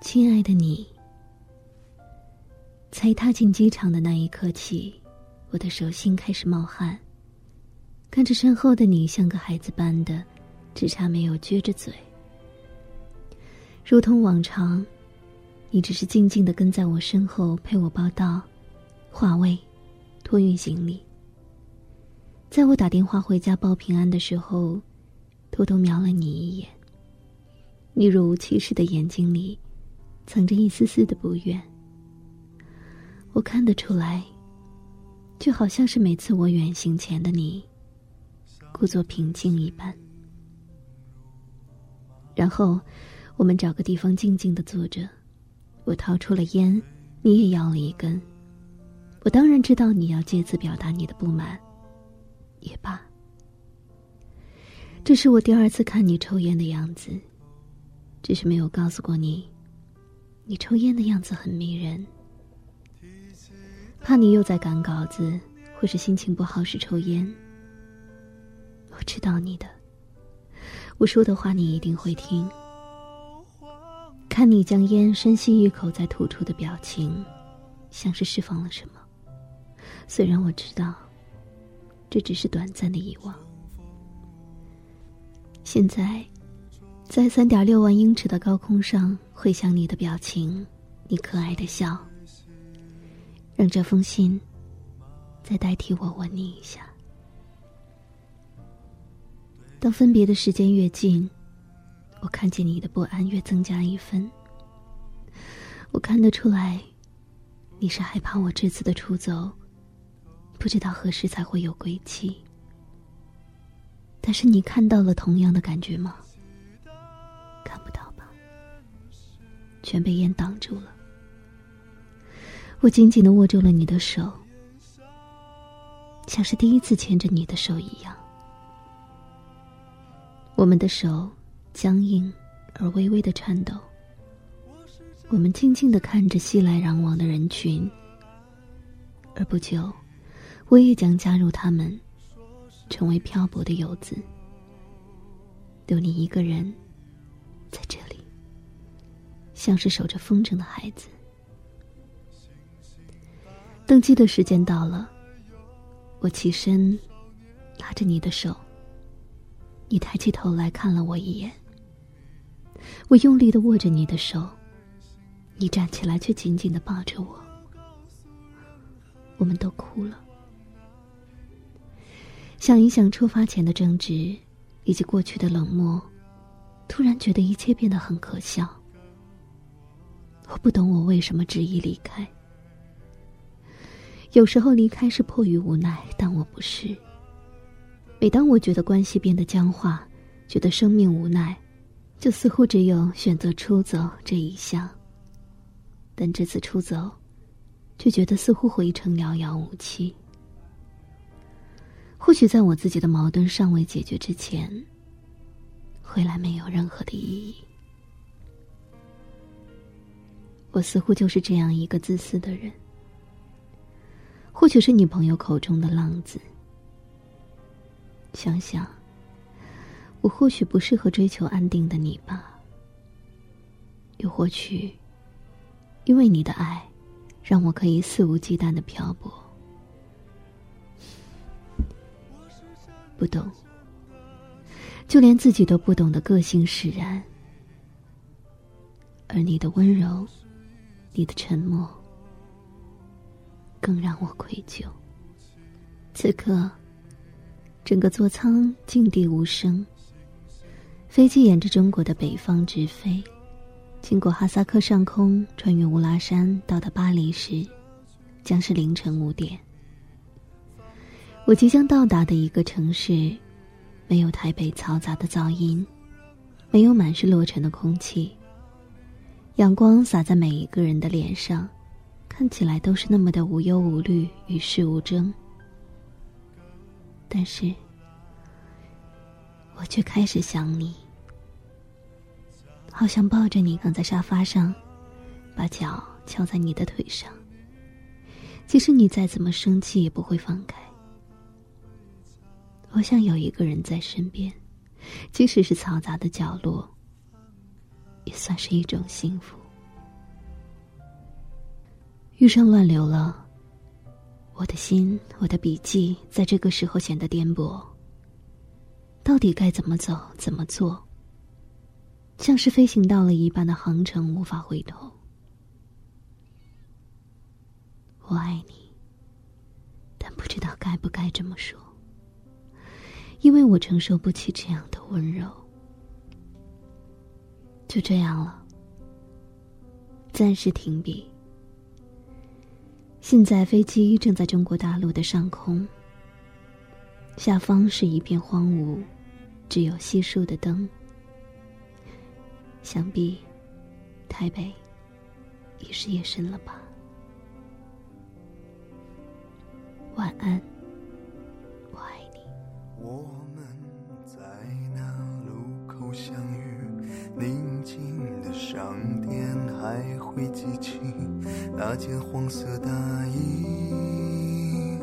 亲爱的你，才踏进机场的那一刻起，我的手心开始冒汗。看着身后的你，像个孩子般的，只差没有撅着嘴。如同往常，你只是静静的跟在我身后，陪我报到、化位、托运行李。在我打电话回家报平安的时候，偷偷瞄了你一眼。你若无其事的眼睛里，藏着一丝丝的不愿。我看得出来，就好像是每次我远行前的你。故作平静一般，然后我们找个地方静静的坐着。我掏出了烟，你也要了一根。我当然知道你要借此表达你的不满，也罢。这是我第二次看你抽烟的样子，只是没有告诉过你，你抽烟的样子很迷人。怕你又在赶稿子，或是心情不好时抽烟。我知道你的，我说的话你一定会听。看你将烟深吸一口再吐出的表情，像是释放了什么。虽然我知道，这只是短暂的遗忘。现在，在三点六万英尺的高空上回想你的表情，你可爱的笑，让这封信再代替我吻你一下。当分别的时间越近，我看见你的不安越增加一分。我看得出来，你是害怕我这次的出走，不知道何时才会有归期。但是你看到了同样的感觉吗？全被烟挡住了。我紧紧的握住了你的手，像是第一次牵着你的手一样。我们的手僵硬而微微的颤抖。我们静静的看着熙来攘往的人群，而不久，我也将加入他们，成为漂泊的游子。留你一个人在这里，像是守着风筝的孩子。登机的时间到了，我起身，拉着你的手。你抬起头来看了我一眼，我用力的握着你的手，你站起来却紧紧的抱着我，我们都哭了。想一想出发前的争执，以及过去的冷漠，突然觉得一切变得很可笑。我不懂我为什么执意离开，有时候离开是迫于无奈，但我不是。每当我觉得关系变得僵化，觉得生命无奈，就似乎只有选择出走这一项。但这次出走，却觉得似乎回程遥遥无期。或许在我自己的矛盾尚未解决之前，回来没有任何的意义。我似乎就是这样一个自私的人。或许是你朋友口中的浪子。想想，我或许不适合追求安定的你吧。又或许，因为你的爱，让我可以肆无忌惮的漂泊。不懂，就连自己都不懂的个性使然。而你的温柔，你的沉默，更让我愧疚。此刻。整个座舱静地无声。飞机沿着中国的北方直飞，经过哈萨克上空，穿越乌拉山，到达巴黎时，将是凌晨五点。我即将到达的一个城市，没有台北嘈杂的噪音，没有满是落尘的空气。阳光洒在每一个人的脸上，看起来都是那么的无忧无虑，与世无争。但是，我却开始想你，好想抱着你躺在沙发上，把脚翘在你的腿上。即使你再怎么生气，也不会放开。我想有一个人在身边，即使是嘈杂的角落，也算是一种幸福。遇上乱流了，我的心，我的笔记，在这个时候显得颠簸。到底该怎么走，怎么做？像是飞行到了一半的航程，无法回头。我爱你，但不知道该不该这么说，因为我承受不起这样的温柔。就这样了，暂时停笔。现在飞机正在中国大陆的上空，下方是一片荒芜，只有稀疏的灯。想必，台北已是夜深了吧？晚安，我爱你。我们在那路口相，宁静的商店还会记起那件黄色大衣，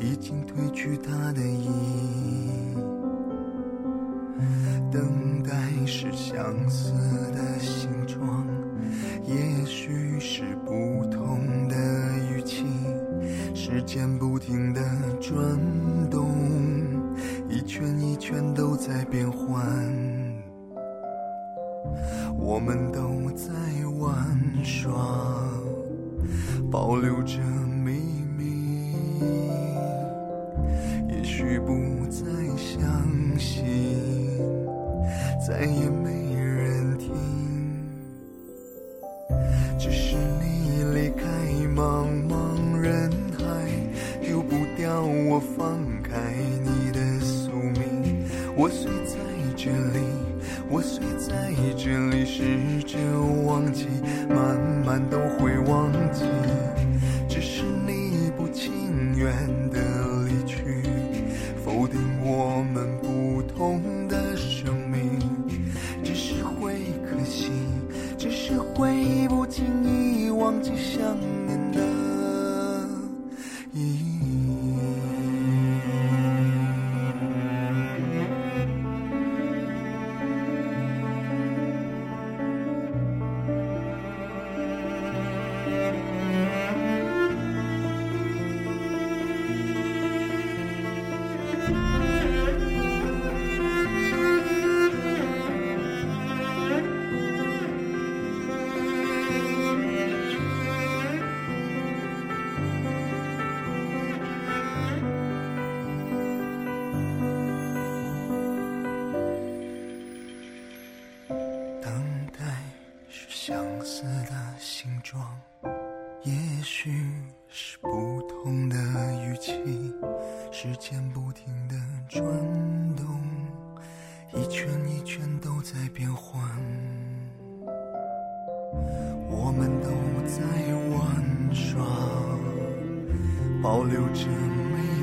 已经褪去它的意义。等待是相似的形状，也许是不同的语气。时间不停的转动，一圈一圈都在变换。我们都在玩耍，保留着秘密。也许不再相信，再也没人听。只是你离开茫茫人海，丢不掉我，放开你的宿命。我虽，我虽在这里，试着忘记，慢慢都会忘记。只是你不情愿的离去，否定我们不同的生命。只是会可惜，只是会不经意忘记想念的意。们都在玩耍，保留着美